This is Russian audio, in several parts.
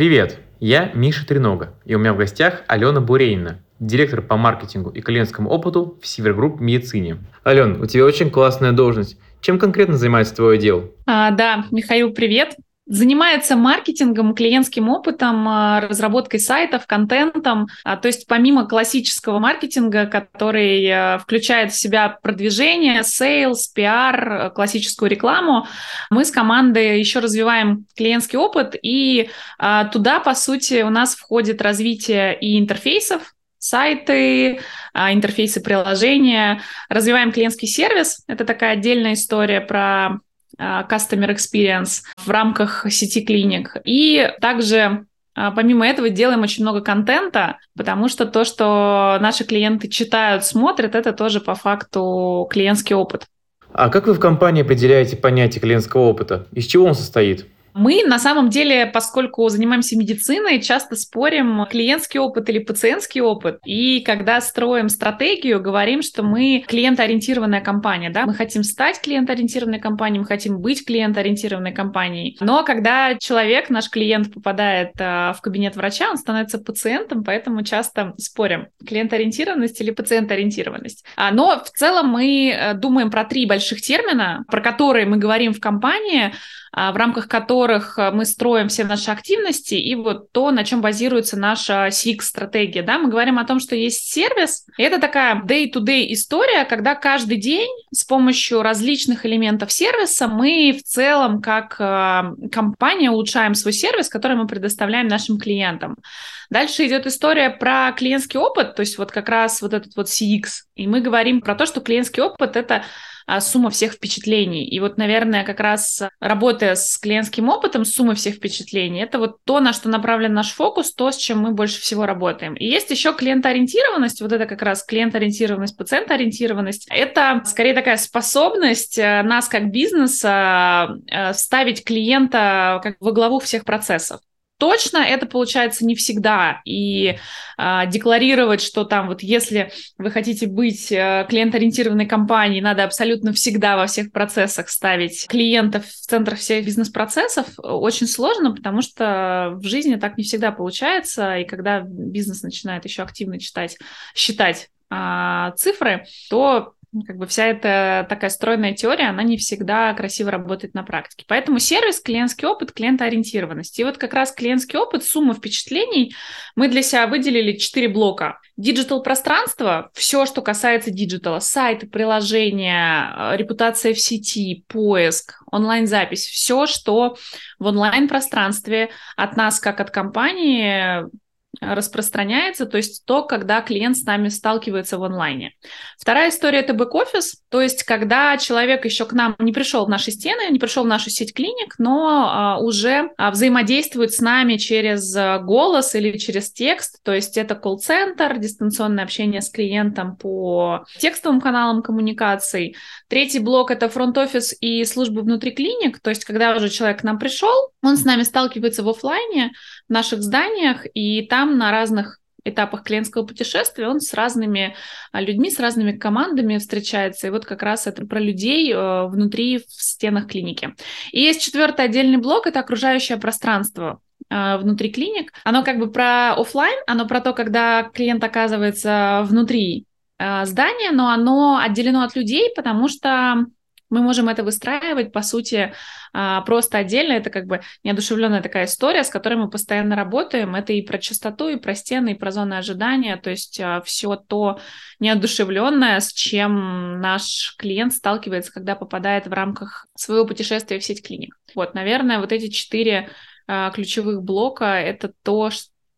Привет, я Миша Тренога, и у меня в гостях Алена Бурейна, директор по маркетингу и клиентскому опыту в Севергрупп Медицине. Ален, у тебя очень классная должность. Чем конкретно занимается твой отдел? А, да, Михаил, привет. Занимается маркетингом, клиентским опытом, а, разработкой сайтов, контентом. А, то есть помимо классического маркетинга, который а, включает в себя продвижение, sales, пиар, классическую рекламу, мы с командой еще развиваем клиентский опыт, и туда, по сути, у нас входит развитие и интерфейсов, сайты, интерфейсы приложения. Развиваем клиентский сервис. Это такая отдельная история про customer experience в рамках сети клиник. И также а, Помимо этого делаем очень много контента, потому что то, что наши клиенты читают, смотрят, это тоже по факту клиентский опыт. А как вы в компании определяете понятие клиентского опыта? Из чего он состоит? Мы на самом деле, поскольку занимаемся медициной, часто спорим, клиентский опыт или пациентский опыт. И когда строим стратегию, говорим, что мы клиентоориентированная компания, да, мы хотим стать клиентоориентированной компанией, мы хотим быть клиентоориентированной компанией. Но когда человек, наш клиент, попадает а, в кабинет врача, он становится пациентом, поэтому часто спорим, клиентоориентированность или пациентоориентированность. А, но в целом мы э, думаем про три больших термина, про которые мы говорим в компании, а, в рамках которых а, мы строим все наши активности и вот то, на чем базируется наша CX-стратегия. Да? Мы говорим о том, что есть сервис. И это такая day-to-day история, когда каждый день с помощью различных элементов сервиса мы в целом как а, компания улучшаем свой сервис, который мы предоставляем нашим клиентам. Дальше идет история про клиентский опыт, то есть вот как раз вот этот вот CX. И мы говорим про то, что клиентский опыт — это сумма всех впечатлений. И вот, наверное, как раз работая с клиентским опытом, сумма всех впечатлений, это вот то, на что направлен наш фокус, то, с чем мы больше всего работаем. И есть еще клиентоориентированность, вот это как раз клиентоориентированность, пациентоориентированность. Это скорее такая способность э, нас как бизнеса э, ставить клиента как во главу всех процессов точно это получается не всегда. И а, декларировать, что там вот если вы хотите быть а, клиент-ориентированной компанией, надо абсолютно всегда во всех процессах ставить клиентов в центр всех бизнес-процессов, очень сложно, потому что в жизни так не всегда получается. И когда бизнес начинает еще активно читать, считать а, цифры, то как бы вся эта такая стройная теория, она не всегда красиво работает на практике. Поэтому сервис, клиентский опыт, клиентоориентированность. И вот как раз клиентский опыт, сумма впечатлений, мы для себя выделили четыре блока. Digital пространство, все, что касается digital а, сайты, приложения, э, репутация в сети, поиск, онлайн-запись, все, что в онлайн-пространстве от нас, как от компании, распространяется, то есть то, когда клиент с нами сталкивается в онлайне. Вторая история – это бэк-офис, то есть когда человек еще к нам не пришел в наши стены, не пришел в нашу сеть клиник, но а, уже а, взаимодействует с нами через а, голос или через текст, то есть это колл-центр, дистанционное общение с клиентом по текстовым каналам коммуникаций. Третий блок – это фронт-офис и службы внутри клиник, то есть когда уже человек к нам пришел, он с нами сталкивается в офлайне, в наших зданиях, и там на разных этапах клиентского путешествия он с разными а, людьми, с разными командами встречается. И вот как раз это про людей э, внутри, в стенах клиники. И есть четвертый отдельный блок, это окружающее пространство э, внутри клиник. Оно как бы про офлайн, оно про то, когда клиент оказывается внутри э, здания, но оно отделено от людей, потому что мы можем это выстраивать, по сути, а, просто отдельно. Это как бы неодушевленная такая история, с которой мы постоянно работаем. Это и про частоту, и про стены, и про зоны ожидания. То есть а, все то неодушевленное, с чем наш клиент сталкивается, когда попадает в рамках своего путешествия в сеть клиник. Вот, наверное, вот эти четыре а, ключевых блока — это то,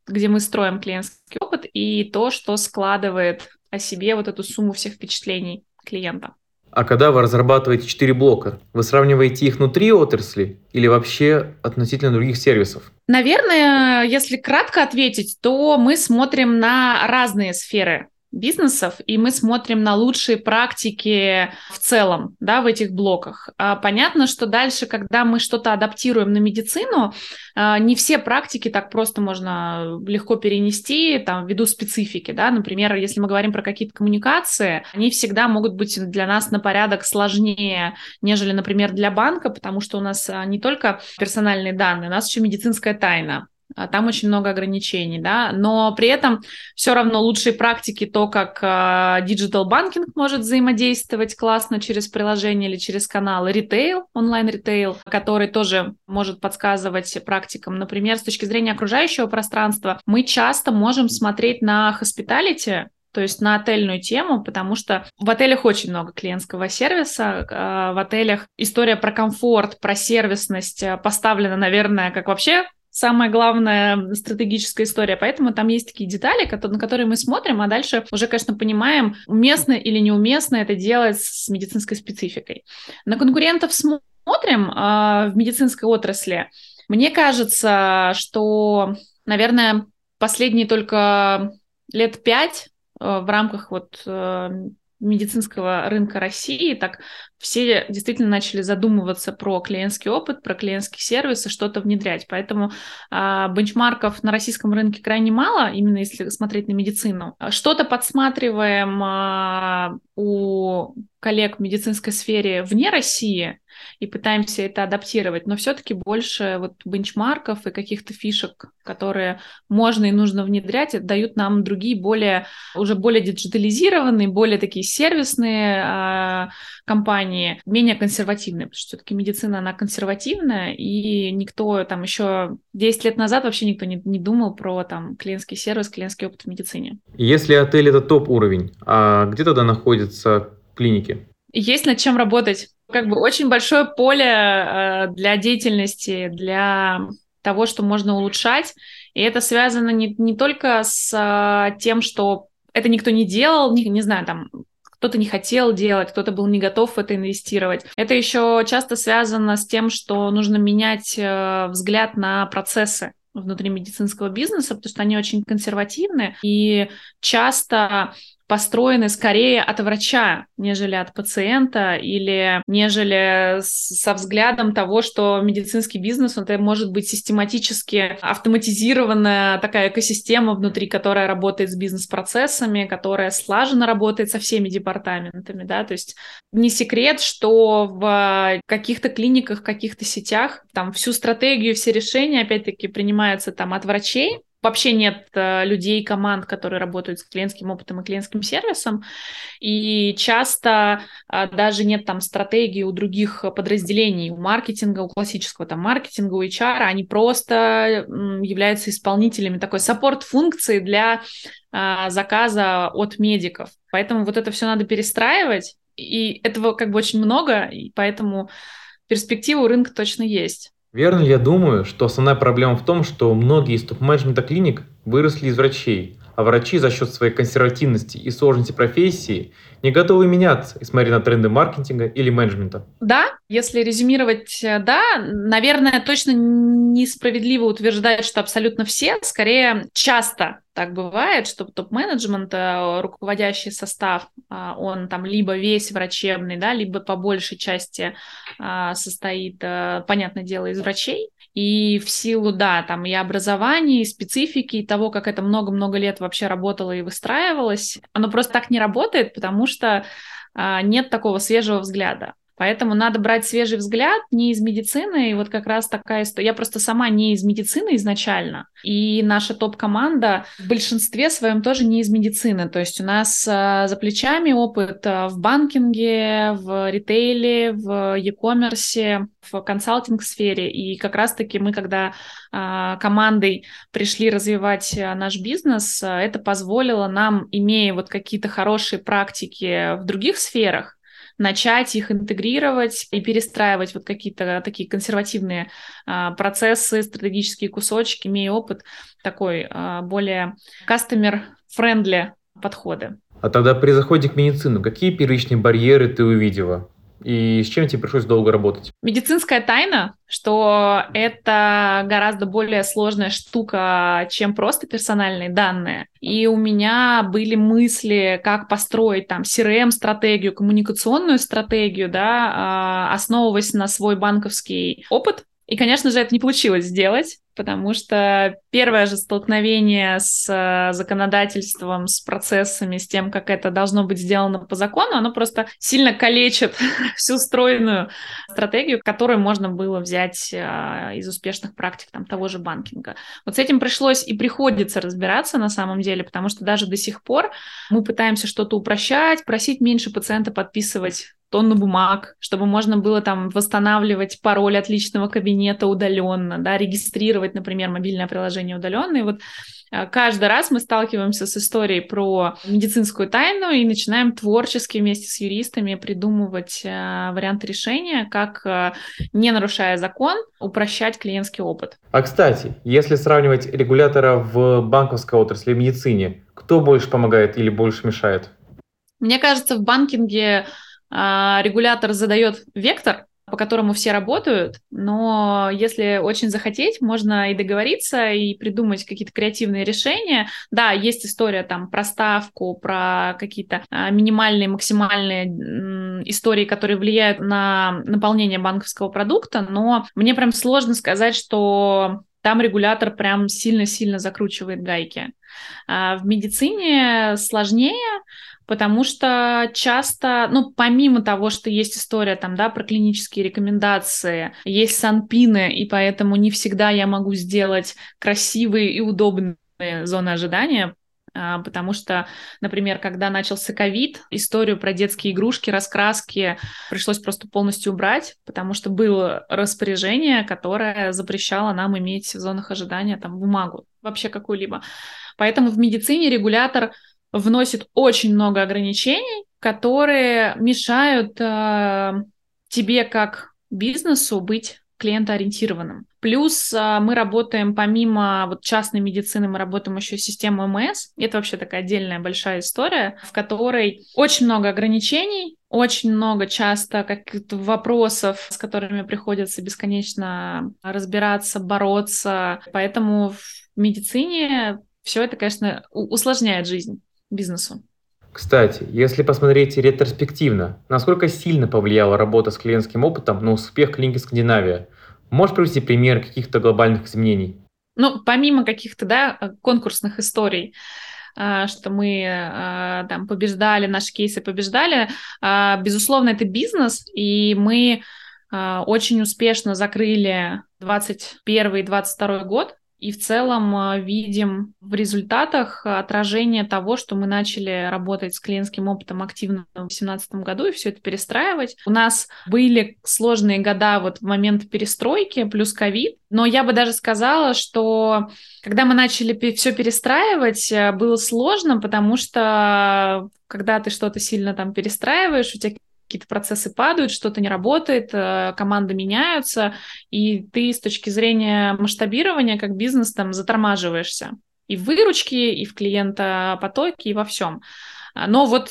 где мы строим клиентский опыт, и то, что складывает о себе вот эту сумму всех впечатлений клиента. А когда вы разрабатываете четыре блока, вы сравниваете их внутри отрасли или вообще относительно других сервисов? Наверное, если кратко ответить, то мы смотрим на разные сферы бизнесов, и мы смотрим на лучшие практики в целом, да, в этих блоках. А понятно, что дальше, когда мы что-то адаптируем на медицину, а, не все практики так просто можно легко перенести, там, ввиду специфики, да, например, если мы говорим про какие-то коммуникации, они всегда могут быть для нас на порядок сложнее, нежели, например, для банка, потому что у нас а, не только персональные данные, у нас еще медицинская тайна, там очень много ограничений, да, но при этом все равно лучшие практики, то, как digital а, banking может взаимодействовать классно через приложение или через каналы, ритейл, онлайн-ритейл, который тоже может подсказывать практикам. Например, с точки зрения окружающего пространства, мы часто можем смотреть на hospitality, то есть на отельную тему, потому что в отелях очень много клиентского сервиса, а, в отелях история про комфорт, про сервисность поставлена, наверное, как вообще самая главная стратегическая история. Поэтому там есть такие детали, на которые мы смотрим, а дальше уже, конечно, понимаем, уместно или неуместно это делать с медицинской спецификой. На конкурентов смотрим э, в медицинской отрасли. Мне кажется, что, наверное, последние только лет пять Э, в рамках вот э, медицинского рынка России, так все действительно начали задумываться про клиентский опыт, про клиентский сервис и что-то внедрять. Поэтому э, бенчмарков на российском рынке крайне мало, именно если смотреть на медицину. Что-то подсматриваем э, у коллег в медицинской сфере вне России, и пытаемся это адаптировать, но все-таки больше вот бенчмарков и каких-то фишек, которые можно и нужно внедрять, дают нам другие более, уже более диджитализированные, более такие сервисные э, компании, менее консервативные, потому что все-таки медицина, она консервативная, и никто там еще 10 лет назад вообще никто не, не думал про там клиентский сервис, клиентский опыт в медицине. Если отель это топ-уровень, а где тогда находятся клиники? Есть над чем работать как бы очень большое поле э, для деятельности, для того, что можно улучшать. И это связано не, не только с э, тем, что это никто не делал, не, не знаю, там кто-то не хотел делать, кто-то был не готов в это инвестировать. Это еще часто связано с тем, что нужно менять э, взгляд на процессы внутри медицинского бизнеса, потому что они очень консервативны и часто построены скорее от врача, нежели от пациента, или нежели со взглядом того, что медицинский бизнес, это может быть систематически автоматизированная такая экосистема внутри, которая работает с бизнес-процессами, которая слаженно работает со всеми департаментами, да, то есть не секрет, что в каких-то клиниках, каких-то сетях там всю стратегию, все решения, опять-таки, принимаются там от врачей, вообще нет э, людей, команд, которые работают с клиентским опытом и клиентским сервисом, и часто э, даже нет там стратегии у других подразделений, у маркетинга, у классического там маркетинга, у HR, они просто являются исполнителями такой саппорт-функции для э, заказа от медиков. Поэтому вот это все надо перестраивать, и этого как бы очень много, и поэтому перспектива у рынка точно есть. Верно ли я думаю, что основная проблема в том, что многие из топ-менеджмента клиник выросли из врачей, а врачи за счет своей консервативности и сложности профессии не готовы меняться и смотреть на тренды маркетинга или менеджмента? Да, если резюмировать, э, да, наверное, точно несправедливо утверждать, что абсолютно все, скорее часто так бывает, что топ-менеджмент, э, руководящий состав, а, он там либо весь врачебный, да, либо по большей части а, состоит, э, понятное дело, из врачей, и в силу, да, там и образования, и специфики, и того, как это много-много лет вообще работало и выстраивалось, оно просто так не работает, потому что а, нет такого свежего взгляда. Поэтому надо брать свежий взгляд не из медицины, и вот как раз такая история. Я просто сама не из медицины изначально, и наша топ-команда в большинстве своем тоже не из медицины. То есть у нас э, за плечами опыт э, в банкинге, в ритейле, в e-commerce, в консалтинг-сфере. И как раз-таки мы, когда э, командой пришли развивать наш бизнес, это позволило нам, имея вот какие-то хорошие практики в других сферах, начать их интегрировать и перестраивать вот какие-то такие консервативные а, процессы, стратегические кусочки, имея опыт такой а, более customer-friendly подходы. А тогда при заходе к медицину, какие первичные барьеры ты увидела? И с чем тебе пришлось долго работать? Медицинская тайна, что это гораздо более сложная штука, чем просто персональные данные. И у меня были мысли, как построить там CRM-стратегию, коммуникационную стратегию, да, а, основываясь на свой банковский опыт, и, конечно же, это не получилось сделать. Потому что первое же столкновение с э, законодательством, с процессами, с тем, как это должно быть сделано по закону, оно просто сильно калечит всю стройную стратегию, которую можно было взять э, из успешных практик там, того же банкинга. Вот с этим пришлось и приходится разбираться на самом деле, потому что даже до сих пор мы пытаемся что-то упрощать, просить меньше пациента подписывать тонну бумаг, чтобы можно было там восстанавливать пароль от личного кабинета удаленно, да, регистрировать, например, мобильное приложение удаленно. И вот э, каждый раз мы сталкиваемся с историей про медицинскую тайну и начинаем творчески вместе с юристами придумывать э, варианты решения, как, э, не нарушая закон, упрощать клиентский опыт. А кстати, если сравнивать регулятора в банковской отрасли, в медицине, кто больше помогает или больше мешает? Мне кажется, в банкинге а, регулятор задает вектор, по которому все работают, но если очень захотеть, можно и договориться, и придумать какие-то креативные решения. Да, есть история там про ставку, про какие-то а, минимальные, максимальные истории, которые влияют на наполнение банковского продукта, но мне прям сложно сказать, что там регулятор прям сильно-сильно закручивает гайки. А в медицине сложнее, потому что часто, ну, помимо того, что есть история там, да, про клинические рекомендации, есть санпины, и поэтому не всегда я могу сделать красивые и удобные зоны ожидания, а, потому что, например, когда начался ковид, историю про детские игрушки, раскраски пришлось просто полностью убрать, потому что было распоряжение, которое запрещало нам иметь в зонах ожидания там бумагу, вообще какую-либо. Поэтому в медицине регулятор вносит очень много ограничений, которые мешают э, тебе как бизнесу быть клиентоориентированным. Плюс а, мы работаем помимо вот частной медицины, мы работаем еще с системой МС. Это вообще такая отдельная большая история, в которой очень много ограничений, очень много часто каких-то вопросов, с которыми приходится бесконечно разбираться, бороться. Поэтому в медицине все это, конечно, усложняет жизнь бизнесу. Кстати, если посмотреть ретроспективно, насколько сильно повлияла работа с клиентским опытом на успех клиники Скандинавия? Можешь привести пример каких-то глобальных изменений? Ну, помимо каких-то, да, конкурсных историй, а, что мы а, там побеждали, наши кейсы побеждали, а, безусловно, это бизнес, и мы очень успешно закрыли 21 и 22 год и в целом а, видим в результатах отражение того, что мы начали работать с клиентским опытом активно в 2017 году и все это перестраивать. У нас были сложные года вот в момент перестройки плюс ковид, но я бы даже сказала, что когда мы начали все перестраивать, э, было сложно, потому что когда ты что-то сильно там перестраиваешь, у тебя какие-то процессы падают, что-то не работает, э, команды меняются, и ты с точки зрения масштабирования как бизнес там затормаживаешься и в выручке, и в клиентопотоке, и во всем. Но вот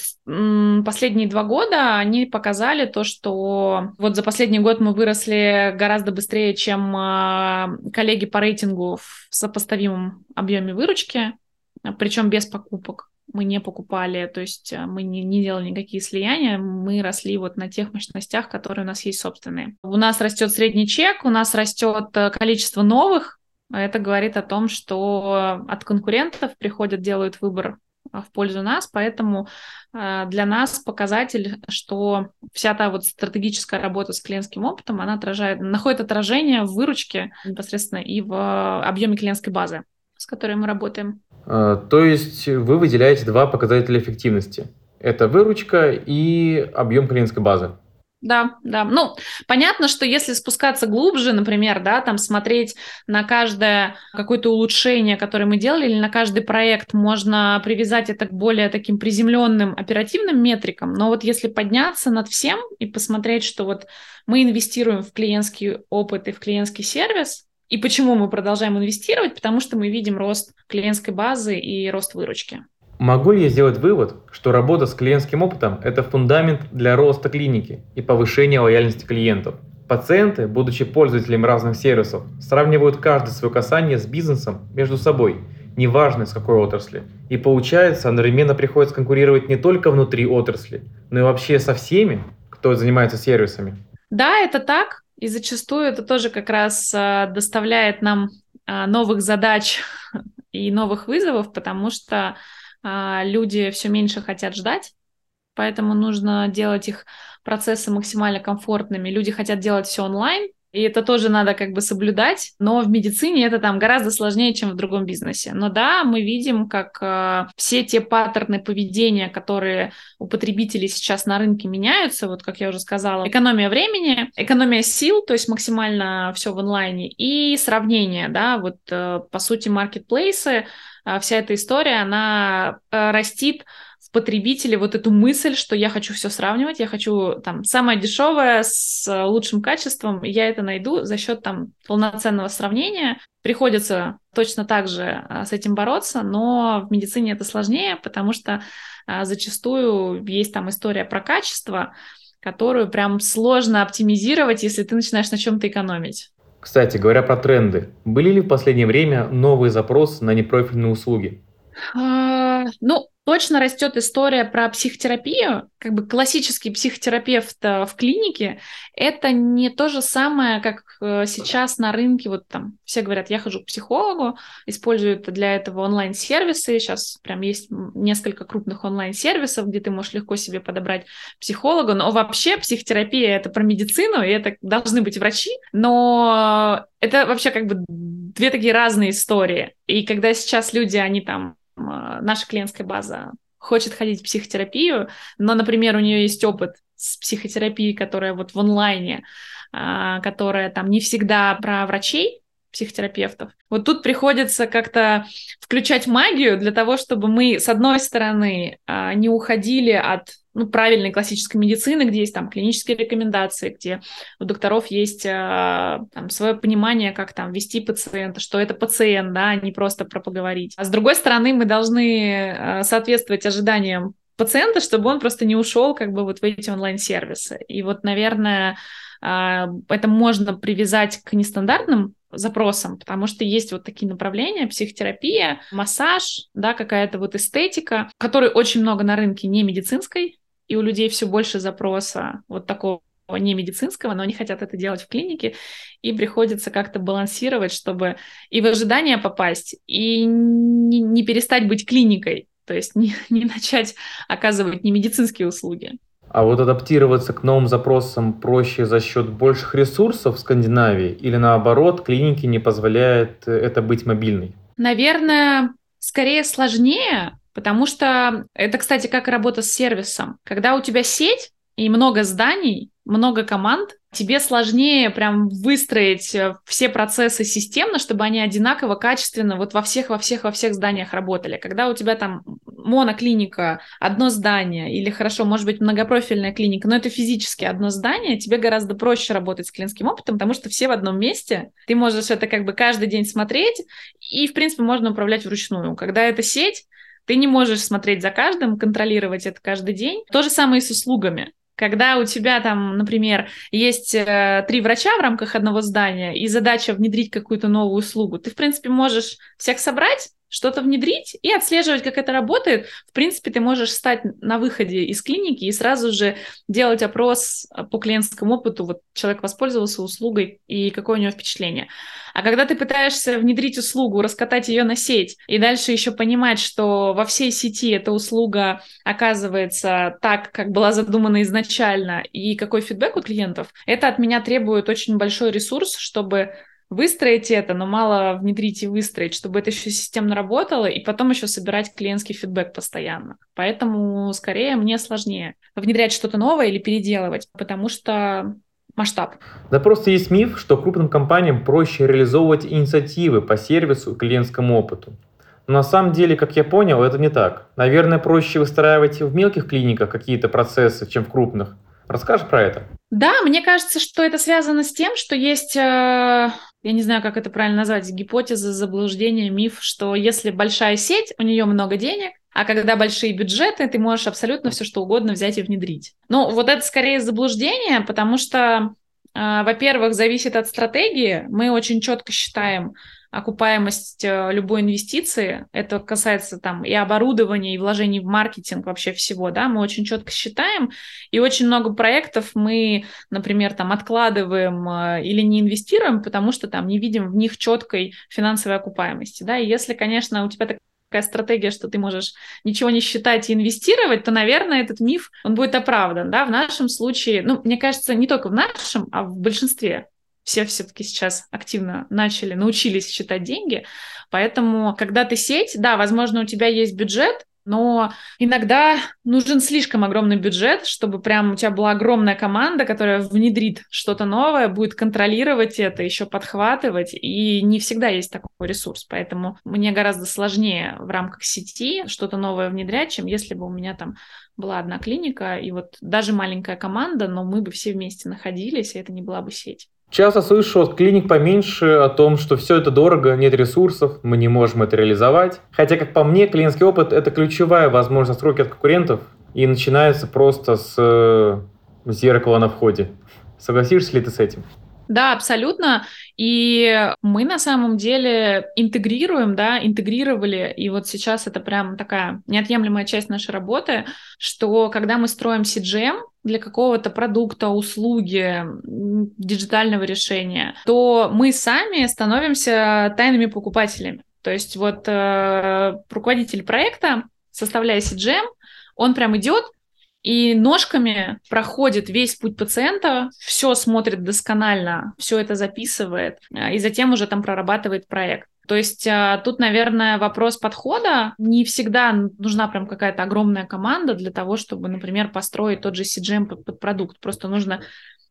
последние два года они показали то, что вот за последний год мы выросли гораздо быстрее, чем э, коллеги по рейтингу в сопоставимом объеме выручки, причем без покупок мы не покупали, то есть э, мы не, не делали никакие слияния, мы росли вот на тех мощностях, которые у нас есть собственные. У нас растет средний чек, у нас растет э, количество новых, это говорит о том, что от конкурентов приходят, делают выбор э, в пользу нас, поэтому для нас показатель, что вся та вот стратегическая работа с клиентским опытом, она отражает, находит отражение в выручке непосредственно и в объеме клиентской базы, с которой мы работаем. А, то есть вы выделяете два показателя эффективности. Это выручка и объем клиентской базы. Да, да. Ну, понятно, что если спускаться глубже, например, да, там смотреть на каждое какое-то улучшение, которое мы делали, или на каждый проект, можно привязать это к более таким приземленным оперативным метрикам. Но вот если подняться над всем и посмотреть, что вот мы инвестируем в клиентский опыт и в клиентский сервис, и почему мы продолжаем инвестировать? Потому что мы видим рост клиентской базы и рост выручки. Могу ли я сделать вывод, что работа с клиентским опытом – это фундамент для роста клиники и повышения лояльности клиентов? Пациенты, будучи пользователями разных сервисов, сравнивают каждое свое касание с бизнесом между собой, неважно с какой отрасли. И получается, одновременно приходится конкурировать не только внутри отрасли, но и вообще со всеми, кто занимается сервисами. Да, это так. И зачастую это тоже как раз а, доставляет нам а, новых задач и новых вызовов, потому что а, люди все меньше хотят ждать, поэтому нужно делать их процессы максимально комфортными. Люди хотят делать все онлайн, и это тоже надо как бы соблюдать, но в медицине это там гораздо сложнее, чем в другом бизнесе. Но да, мы видим, как э, все те паттерны поведения, которые у потребителей сейчас на рынке меняются, вот как я уже сказала, экономия времени, экономия сил, то есть максимально все в онлайне, и сравнение, да, вот э, по сути маркетплейсы, э, вся эта история, она э, растит потребителе вот эту мысль, что я хочу все сравнивать, я хочу там самое дешевое с лучшим качеством, я это найду за счет там полноценного сравнения. Приходится точно так же а, с этим бороться, но в медицине это сложнее, потому что а, зачастую есть там история про качество, которую прям сложно оптимизировать, если ты начинаешь на чем-то экономить. Кстати, говоря про тренды, были ли в последнее время новые запросы на непрофильные услуги? А, ну, точно растет история про психотерапию. Как бы классический психотерапевт э, в клинике – это не то же самое, как э, сейчас на рынке. Вот там все говорят, я хожу к психологу, используют для этого онлайн-сервисы. Сейчас прям есть несколько крупных онлайн-сервисов, где ты можешь легко себе подобрать психолога. Но вообще психотерапия – это про медицину, и это должны быть врачи. Но это вообще как бы две такие разные истории. И когда сейчас люди, они там наша клиентская база хочет ходить в психотерапию, но, например, у нее есть опыт с психотерапией, которая вот в онлайне, а, которая там не всегда про врачей, психотерапевтов. Вот тут приходится как-то включать магию для того, чтобы мы, с одной стороны, а, не уходили от ну, правильной классической медицины, где есть там клинические рекомендации, где у докторов есть а, там, свое понимание, как там вести пациента, что это пациент, да, а не просто про поговорить. А с другой стороны, мы должны соответствовать ожиданиям пациента, чтобы он просто не ушел как бы вот в эти онлайн-сервисы. И вот, наверное, это можно привязать к нестандартным запросам, потому что есть вот такие направления, психотерапия, массаж, да, какая-то вот эстетика, которой очень много на рынке не медицинской, и у людей все больше запроса вот такого не медицинского, но они хотят это делать в клинике, и приходится как-то балансировать, чтобы и в ожидание попасть, и не, не перестать быть клиникой, то есть не, не начать оказывать не медицинские услуги. А вот адаптироваться к новым запросам проще за счет больших ресурсов в Скандинавии или наоборот, клиники не позволяют э, это быть мобильной? Наверное, скорее сложнее, Потому что это, кстати, как работа с сервисом. Когда у тебя сеть и много зданий, много команд, тебе сложнее прям выстроить э, все процессы системно, чтобы они одинаково, качественно вот во всех, во всех, во всех зданиях работали. Когда у тебя там моноклиника, одно здание, или хорошо, может быть, многопрофильная клиника, но это физически одно здание, тебе гораздо проще работать с клиентским опытом, потому что все в одном месте, ты можешь это как бы каждый день смотреть, и, в принципе, можно управлять вручную. Когда это сеть, ты не можешь смотреть за каждым, контролировать это каждый день. То же самое и с услугами. Когда у тебя там, например, есть э, три врача в рамках одного здания и задача внедрить какую-то новую услугу, ты, в принципе, можешь всех собрать, что-то внедрить и отслеживать, как это работает. В принципе, ты можешь стать на выходе из клиники и сразу же делать опрос э, по клиентскому опыту. Вот человек воспользовался услугой и какое у него впечатление. А когда ты пытаешься внедрить услугу, раскатать ее на сеть и дальше еще понимать, что во всей сети эта услуга оказывается так, как была задумана изначально, и какой фидбэк у клиентов, это от меня требует очень большой ресурс, чтобы выстроить это, но мало внедрить и выстроить, чтобы это еще системно работало, и потом еще собирать клиентский фидбэк постоянно. Поэтому скорее мне сложнее внедрять что-то новое или переделывать, потому что масштаб. Да просто есть миф, что крупным компаниям проще реализовывать инициативы по сервису и клиентскому опыту. Но на самом деле, как я понял, это не так. Наверное, проще выстраивать в мелких клиниках какие-то процессы, чем в крупных. Расскажешь про это? Да, мне кажется, что это связано с тем, что есть, э, я не знаю, как это правильно назвать, гипотеза, заблуждение, миф, что если большая сеть, у нее много денег, а когда большие бюджеты, ты можешь абсолютно все что угодно взять и внедрить. Ну, вот это скорее заблуждение, потому что А, во-первых, зависит от стратегии. Мы очень четко считаем, окупаемость э, любой инвестиции. Это касается там и оборудования, и вложений в маркетинг, вообще всего, да, мы очень четко считаем, и очень много проектов мы, например, там откладываем э, или не инвестируем, потому что там не видим в них четкой финансовой окупаемости, да, и если, конечно, у тебя такая стратегия, что ты можешь ничего не считать и инвестировать, то, наверное, этот миф, он будет оправдан, да, в нашем случае, ну, мне кажется, не только в нашем, а в большинстве все все-таки сейчас активно начали, научились считать деньги. Поэтому, когда ты сеть, да, возможно, у тебя есть бюджет, но иногда нужен слишком огромный бюджет, чтобы прям у тебя была огромная команда, которая внедрит что-то новое, будет контролировать это, еще подхватывать, и не всегда есть такой ресурс, поэтому мне гораздо сложнее в рамках сети что-то новое внедрять, чем если бы у меня там была одна клиника, и вот даже маленькая команда, но мы бы все вместе находились, и это не была бы сеть. Часто слышу от клиник поменьше о том, что все это дорого, нет ресурсов, мы не можем это реализовать. Хотя, как по мне, клиентский опыт – это ключевая возможность отстройки от конкурентов и начинается просто с э, зеркала на входе. Согласишься ли ты с этим? Да, абсолютно. И мы на самом деле интегрируем, да, интегрировали, и вот сейчас это прям такая неотъемлемая часть нашей работы, что когда мы строим CGM для какого-то продукта, услуги, диджитального решения, то мы сами становимся тайными покупателями. То есть вот э, руководитель проекта, составляя CGM, он прям идет и ножками проходит весь путь пациента, все смотрит досконально, все это записывает, а, и затем уже там прорабатывает проект. То есть а, тут, наверное, вопрос подхода. Не всегда нужна прям какая-то огромная команда для того, чтобы, например, построить тот же CGM под, продукт. Просто нужно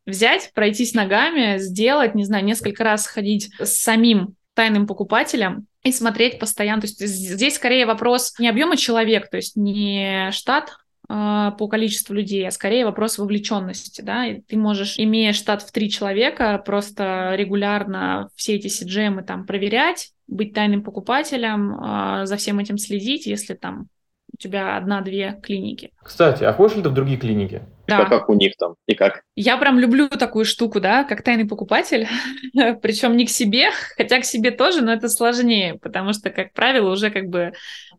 взять, пройтись ногами, сделать, не знаю, несколько раз ходить с самим тайным покупателем и смотреть постоянно. То есть здесь скорее вопрос не объема человек, то есть не штат по количеству людей, а скорее вопрос вовлеченности, да, и ты можешь, имея штат в три человека, просто регулярно все эти CGM там проверять, быть тайным покупателем, а, за всем этим следить, если там у тебя одна-две клиники. Кстати, а ходишь ли ты в другие клиники? Да. Как, как у них там и как? Я прям люблю такую штуку, да, как тайный покупатель, причем не к себе, хотя к себе тоже, но это сложнее, потому что, как правило, уже как бы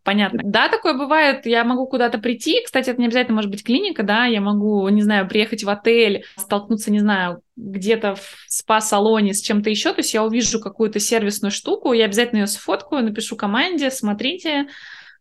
понятно. Да, такое бывает, я могу куда-то прийти, кстати, это не обязательно может быть клиника, да, я могу, не знаю, приехать в отель, столкнуться, не знаю, где-то в спа-салоне с чем-то еще, то есть я увижу какую-то сервисную штуку, я обязательно ее сфоткаю, напишу команде, смотрите,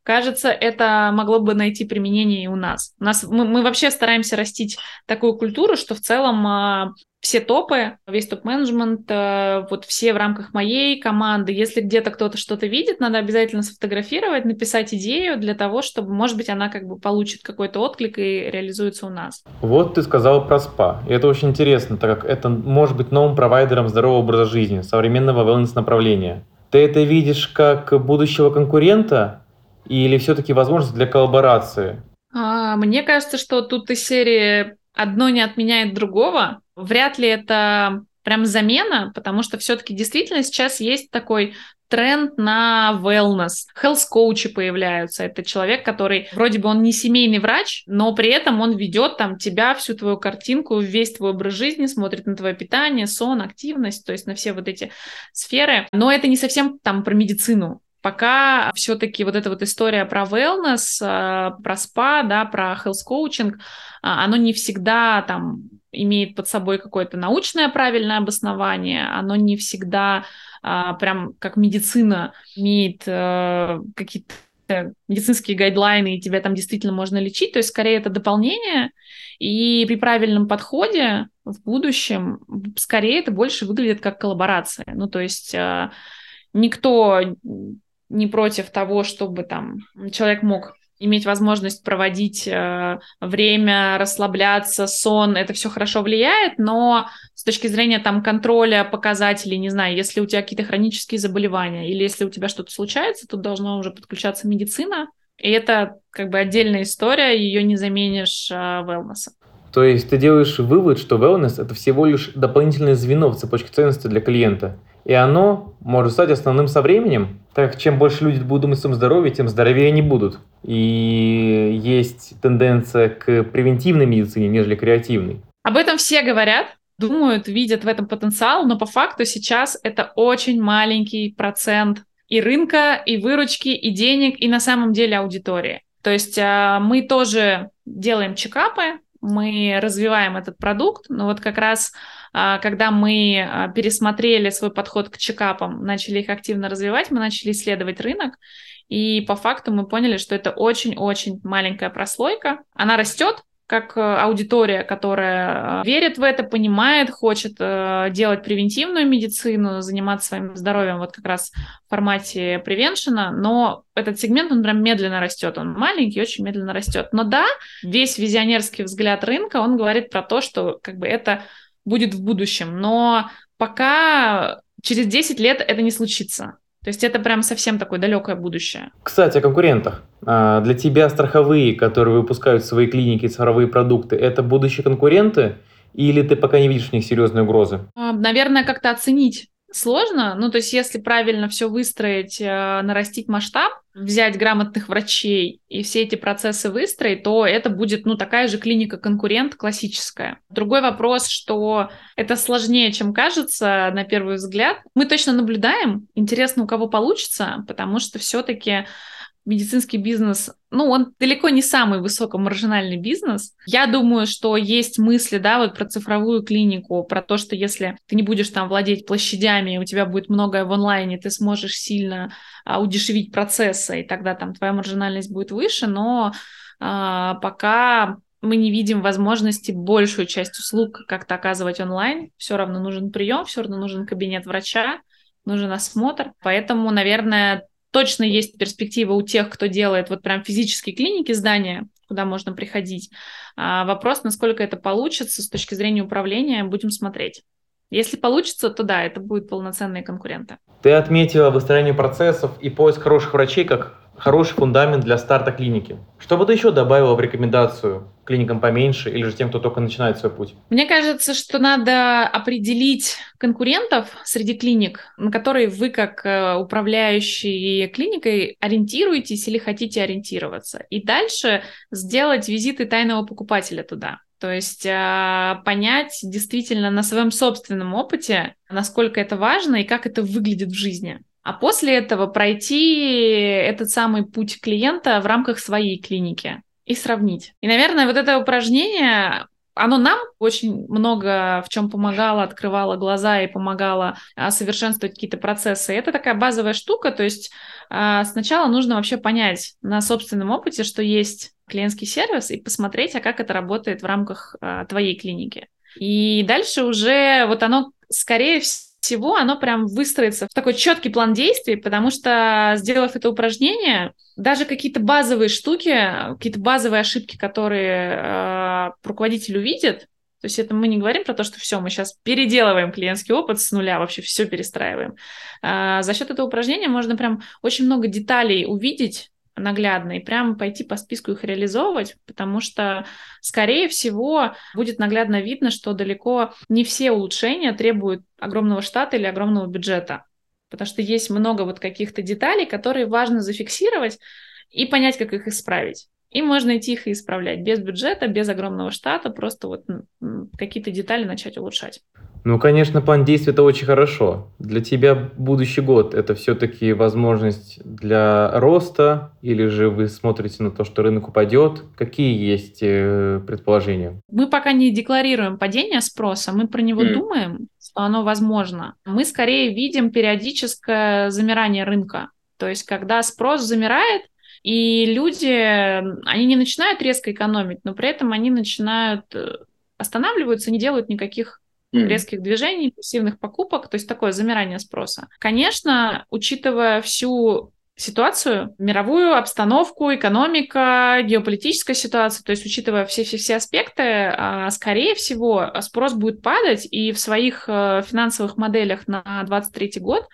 Кажется, это могло бы найти применение и у нас. У нас мы, мы вообще стараемся растить такую культуру, что в целом а, все топы, весь топ-менеджмент, э, вот все в рамках моей команды. Если где-то кто-то что-то видит, надо обязательно сфотографировать, написать идею для того, чтобы, может быть, она как бы получит какой-то отклик и реализуется у нас. Вот ты сказала про СПА. И это очень интересно, так как это может быть новым провайдером здорового образа жизни, современного wellness-направления. Ты это видишь как будущего конкурента или все-таки возможность для коллаборации? А, мне кажется, что тут из серии одно не отменяет другого. Вряд ли это прям замена, потому что все-таки действительно сейчас есть такой тренд на wellness. Health-коучи появляются. Это человек, который вроде бы он не семейный врач, но при этом он ведет там тебя, всю твою картинку, весь твой образ жизни, смотрит на твое питание, сон, активность, то есть на все вот эти сферы. Но это не совсем там про медицину. Пока все-таки вот эта вот история про wellness, э, про спа, да, про health coaching, а, оно не всегда там имеет под собой какое-то научное правильное обоснование, оно не всегда а, прям как медицина имеет а, какие-то медицинские гайдлайны, и тебя там действительно можно лечить. То есть, скорее, это дополнение. И при правильном подходе в будущем, скорее, это больше выглядит как коллаборация. Ну, то есть, а, никто не против того, чтобы там человек мог иметь возможность проводить э, время, расслабляться, сон, это все хорошо влияет, но с точки зрения там контроля показателей, не знаю, если у тебя какие-то хронические заболевания или если у тебя что-то случается, тут должна уже подключаться медицина, и это как бы отдельная история, ее не заменишь э, wellness. То есть ты делаешь вывод, что wellness – это всего лишь дополнительное звено в цепочке ценностей для клиента – и оно может стать основным со временем, так как чем больше люди будут думать о своем здоровье, тем здоровее они будут. И есть тенденция к превентивной медицине, нежели креативной. Об этом все говорят, думают, видят в этом потенциал, но по факту сейчас это очень маленький процент и рынка, и выручки, и денег, и на самом деле аудитории. То есть а, мы тоже делаем чекапы, мы развиваем этот продукт, но вот как раз а, когда мы а, пересмотрели свой подход к чекапам, начали их активно развивать, мы начали исследовать рынок, и по факту мы поняли, что это очень-очень маленькая прослойка. Она растет, как э, аудитория, которая э, верит в это, понимает, хочет э, делать превентивную медицину, заниматься своим здоровьем вот как раз в формате превеншена, но этот сегмент, он прям медленно растет, он маленький, очень медленно растет. Но да, весь визионерский взгляд рынка, он говорит про то, что как бы это будет в будущем, но пока через 10 лет это не случится. То есть это прям совсем такое далекое будущее. Кстати, о конкурентах. А, для тебя страховые, которые выпускают в свои клиники цифровые продукты, это будущие конкуренты? Или ты пока не видишь в них серьезной угрозы? А, наверное, как-то оценить сложно. Ну, то есть, если правильно все выстроить, э, нарастить масштаб, взять грамотных врачей и все эти процессы выстроить, то это будет, ну, такая же клиника-конкурент классическая. Другой вопрос, что это сложнее, чем кажется на первый взгляд. Мы точно наблюдаем. Интересно, у кого получится, потому что все-таки медицинский бизнес, ну, он далеко не самый высокомаржинальный бизнес. Я думаю, что есть мысли, да, вот про цифровую клинику, про то, что если ты не будешь там владеть площадями, у тебя будет многое в онлайне, ты сможешь сильно а, удешевить процессы, и тогда там твоя маржинальность будет выше, но а, пока мы не видим возможности большую часть услуг как-то оказывать онлайн. Все равно нужен прием, все равно нужен кабинет врача, нужен осмотр. Поэтому, наверное, точно есть перспектива у тех, кто делает вот прям физические клиники, здания, куда можно приходить. А вопрос, насколько это получится с точки зрения управления, будем смотреть. Если получится, то да, это будут полноценные конкуренты. Ты отметила выстроение процессов и поиск хороших врачей как хороший фундамент для старта клиники. Что бы ты еще добавила в рекомендацию клиникам поменьше или же тем, кто только начинает свой путь? Мне кажется, что надо определить конкурентов среди клиник, на которые вы как э, управляющий клиникой ориентируетесь или хотите ориентироваться. И дальше сделать визиты тайного покупателя туда. То есть э, понять действительно на своем собственном опыте, насколько это важно и как это выглядит в жизни а после этого пройти этот самый путь клиента в рамках своей клиники и сравнить. И, наверное, вот это упражнение, оно нам очень много в чем помогало, открывало глаза и помогало а, совершенствовать какие-то процессы. Это такая базовая штука, то есть а, сначала нужно вообще понять на собственном опыте, что есть клиентский сервис, и посмотреть, а как это работает в рамках а, твоей клиники. И дальше уже вот оно, скорее всего, всего оно прям выстроится в такой четкий план действий, потому что, сделав это упражнение, даже какие-то базовые штуки, какие-то базовые ошибки, которые э, руководитель увидит, то есть это мы не говорим про то, что все, мы сейчас переделываем клиентский опыт с нуля, вообще все перестраиваем. А, за счет этого упражнения можно прям очень много деталей увидеть, наглядно и прямо пойти по списку их реализовывать, потому что, скорее всего, будет наглядно видно, что далеко не все улучшения требуют огромного штата или огромного бюджета, потому что есть много вот каких-то деталей, которые важно зафиксировать и понять, как их исправить. И можно идти их и исправлять без бюджета, без огромного штата, просто вот какие-то детали начать улучшать. Ну, конечно, план действий это очень хорошо. Для тебя будущий год это все-таки возможность для роста, или же вы смотрите на то, что рынок упадет? Какие есть э, предположения? Мы пока не декларируем падение спроса, мы про него mm. думаем, что оно возможно. Мы скорее видим периодическое замирание рынка. То есть, когда спрос замирает, и люди, они не начинают резко экономить, но при этом они начинают э, останавливаются, не делают никаких mm. резких движений, пассивных покупок, то есть такое замирание спроса. Конечно, учитывая всю ситуацию, мировую обстановку, экономика, геополитическая ситуация, то есть учитывая все-все-все аспекты, а, скорее всего, спрос будет падать, и в своих э, финансовых моделях на 2023 год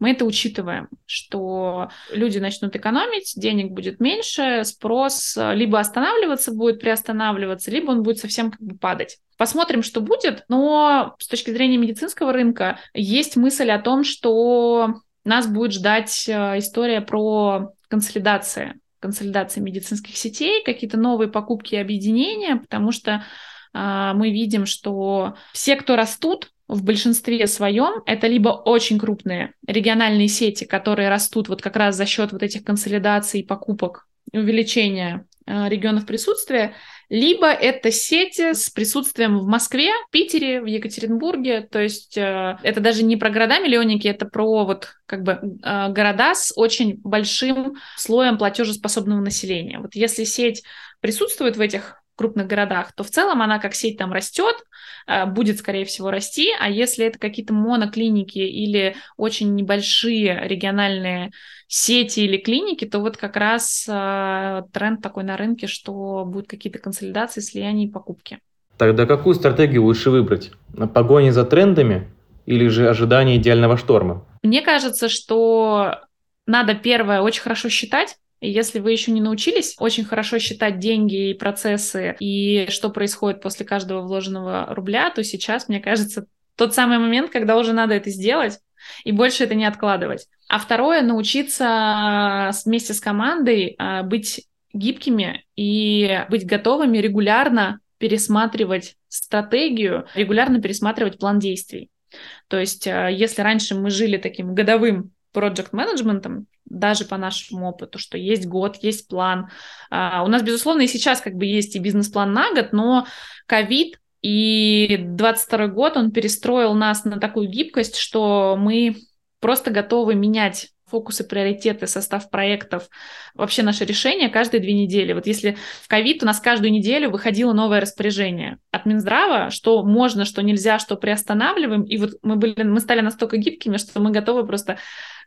мы это учитываем, что люди начнут экономить, денег будет меньше, спрос э, либо останавливаться будет, приостанавливаться, либо он будет совсем как бы падать. Посмотрим, что будет, но с точки зрения медицинского рынка есть мысль о том, что нас будет ждать э, история про консолидации, консолидации медицинских сетей, какие-то новые покупки и объединения, потому что а, мы видим, что все, кто растут, в большинстве своем это либо очень крупные региональные сети, которые растут вот как раз за счет вот этих консолидаций, покупок, увеличения а, регионов присутствия, либо это сети с присутствием в Москве, Питере, в Екатеринбурге. То есть э, это даже не про города-миллионники, это про вот как бы э, города с очень большим слоем платежеспособного населения. Вот если сеть присутствует в этих крупных городах, то в целом она как сеть там растет, э, будет, скорее всего, расти, а если это какие-то моноклиники или очень небольшие региональные сети или клиники, то вот как раз э, тренд такой на рынке, что будут какие-то консолидации, слияния и покупки. Тогда какую стратегию лучше выбрать? Погони за трендами или же ожидание идеального шторма? Мне кажется, что надо первое очень хорошо считать, если вы еще не научились очень хорошо считать деньги и процессы, и что происходит после каждого вложенного рубля, то сейчас, мне кажется, тот самый момент, когда уже надо это сделать, и больше это не откладывать. А второе, научиться вместе с командой а, быть гибкими и быть готовыми регулярно пересматривать стратегию, регулярно пересматривать план действий. То есть, а, если раньше мы жили таким годовым проект менеджментом даже по нашему опыту, что есть год, есть план. Uh, у нас, безусловно, и сейчас как бы есть и бизнес-план на год, но ковид и 22 год, он перестроил нас на такую гибкость, что мы просто готовы менять фокусы, приоритеты, состав проектов, вообще наши решения каждые две недели. Вот если в ковид у нас каждую неделю выходило новое распоряжение от Минздрава, что можно, что нельзя, что приостанавливаем, и вот мы, были, мы стали настолько гибкими, что мы готовы просто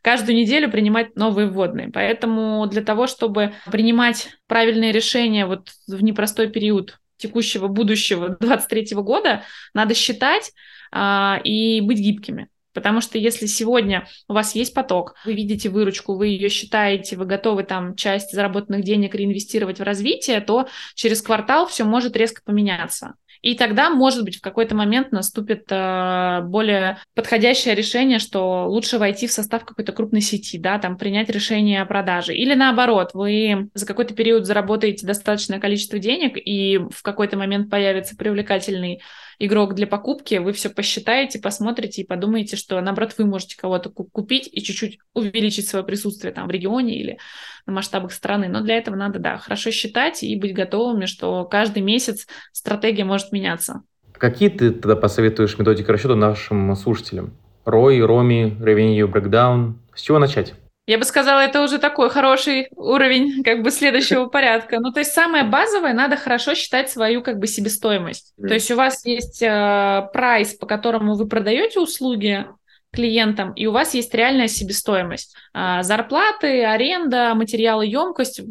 каждую неделю принимать новые вводные. Поэтому для того, чтобы принимать правильные решения вот в непростой период текущего будущего 23 года, надо считать а, и быть гибкими. Потому что если сегодня у вас есть поток, вы видите выручку, вы ее считаете, вы готовы там часть заработанных денег реинвестировать в развитие, то через квартал все может резко поменяться. И тогда, может быть, в какой-то момент наступит э, более подходящее решение, что лучше войти в состав какой-то крупной сети, да, там принять решение о продаже. Или наоборот, вы за какой-то период заработаете достаточное количество денег, и в какой-то момент появится привлекательный игрок для покупки, вы все посчитаете, посмотрите и подумаете, что, наоборот, вы можете кого-то купить и чуть-чуть увеличить свое присутствие там в регионе или на масштабах страны. Но для этого надо, да, хорошо считать и быть готовыми, что каждый месяц стратегия может меняться. Какие ты тогда посоветуешь методики расчета нашим слушателям? ROI, ROMI, Revenue Breakdown. С чего начать? Я бы сказала, это уже такой хороший уровень как бы следующего порядка. Ну, то есть самое базовое, надо хорошо считать свою как бы себестоимость. Mm. То есть у вас есть э, прайс, по которому вы продаете услуги клиентам, и у вас есть реальная себестоимость. Э, зарплаты, аренда, материалы, емкость,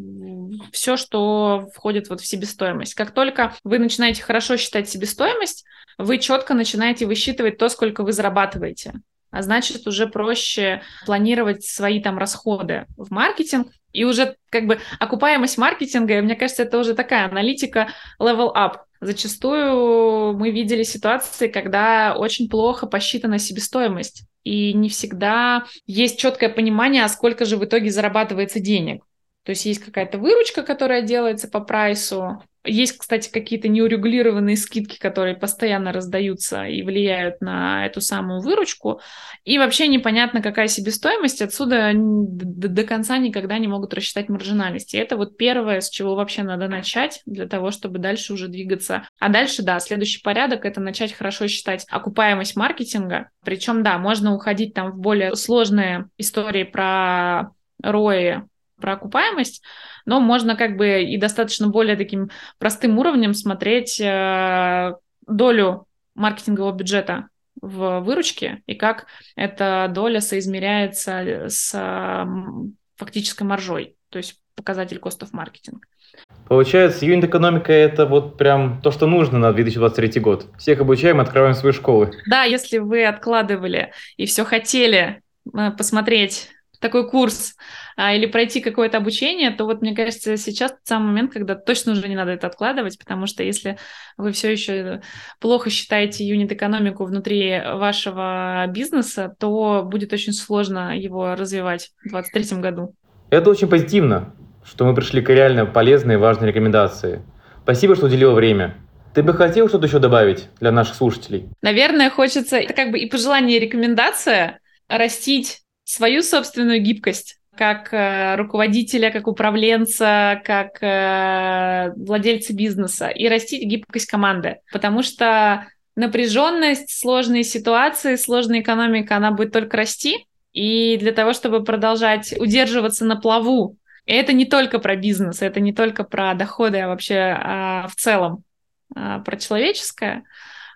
все, что входит вот в себестоимость. Как только вы начинаете хорошо считать себестоимость, вы четко начинаете высчитывать то, сколько вы зарабатываете а значит уже проще планировать свои там расходы в маркетинг. И уже как бы окупаемость маркетинга, мне кажется, это уже такая аналитика level up. Зачастую мы видели ситуации, когда очень плохо посчитана себестоимость, и не всегда есть четкое понимание, а сколько же в итоге зарабатывается денег. То есть есть какая-то выручка, которая делается по прайсу, есть, кстати, какие-то неурегулированные скидки, которые постоянно раздаются и влияют на эту самую выручку. И вообще непонятно, какая себестоимость. Отсюда до, до конца никогда не могут рассчитать маржинальность. И это вот первое, с чего вообще надо начать для того, чтобы дальше уже двигаться. А дальше, да, следующий порядок — это начать хорошо считать окупаемость маркетинга. Причем, да, можно уходить там в более сложные истории про рои, про окупаемость, но можно как бы и достаточно более таким простым уровнем смотреть э, долю маркетингового бюджета в выручке и как эта доля соизмеряется с фактической маржой, то есть показатель костов маркетинг. Получается, юнит-экономика – это вот прям то, что нужно на 2023 год. Всех обучаем, открываем свои школы. Да, если вы откладывали и все хотели э, посмотреть такой курс а, или пройти какое-то обучение, то вот мне кажется, сейчас тот самый момент, когда точно уже не надо это откладывать, потому что если вы все еще плохо считаете юнит-экономику внутри вашего бизнеса, то будет очень сложно его развивать в 2023 году. Это очень позитивно, что мы пришли к реально полезной и важной рекомендации. Спасибо, что уделила время. Ты бы хотел что-то еще добавить для наших слушателей? Наверное, хочется, это как бы и пожелание, и рекомендация, растить свою собственную гибкость как э, руководителя, как управленца, как э, владельца бизнеса и растить гибкость команды. Потому что напряженность, сложные ситуации, сложная экономика, она будет только расти. И для того, чтобы продолжать удерживаться на плаву, и это не только про бизнес, это не только про доходы, а вообще а, в целом а, про человеческое,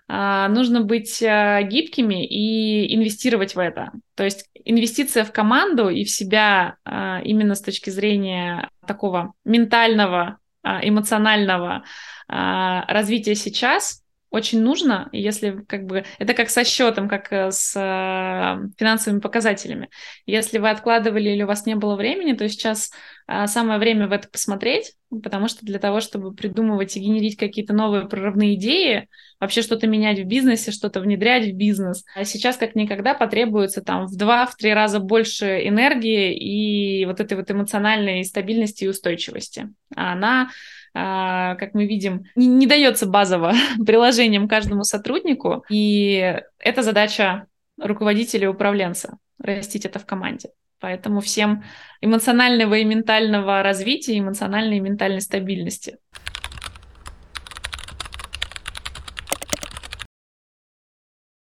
нужно быть а, гибкими и инвестировать в это. То есть инвестиция в команду и в себя а, именно с точки зрения такого ментального, эмоционального развития сейчас очень нужно, если как бы это как со счетом, как э, с э, финансовыми показателями. Если вы откладывали или у вас не было времени, то сейчас э, самое время в это посмотреть, потому что для того, чтобы придумывать и генерить какие-то новые прорывные идеи, вообще что-то менять в бизнесе, что-то внедрять в бизнес, а сейчас как никогда потребуется там в два-в три раза больше энергии и вот этой вот эмоциональной стабильности и устойчивости. А она как мы видим, не, не дается базово приложением каждому сотруднику, и это задача руководителя и управленца — растить это в команде. Поэтому всем эмоционального и ментального развития, эмоциональной и ментальной стабильности.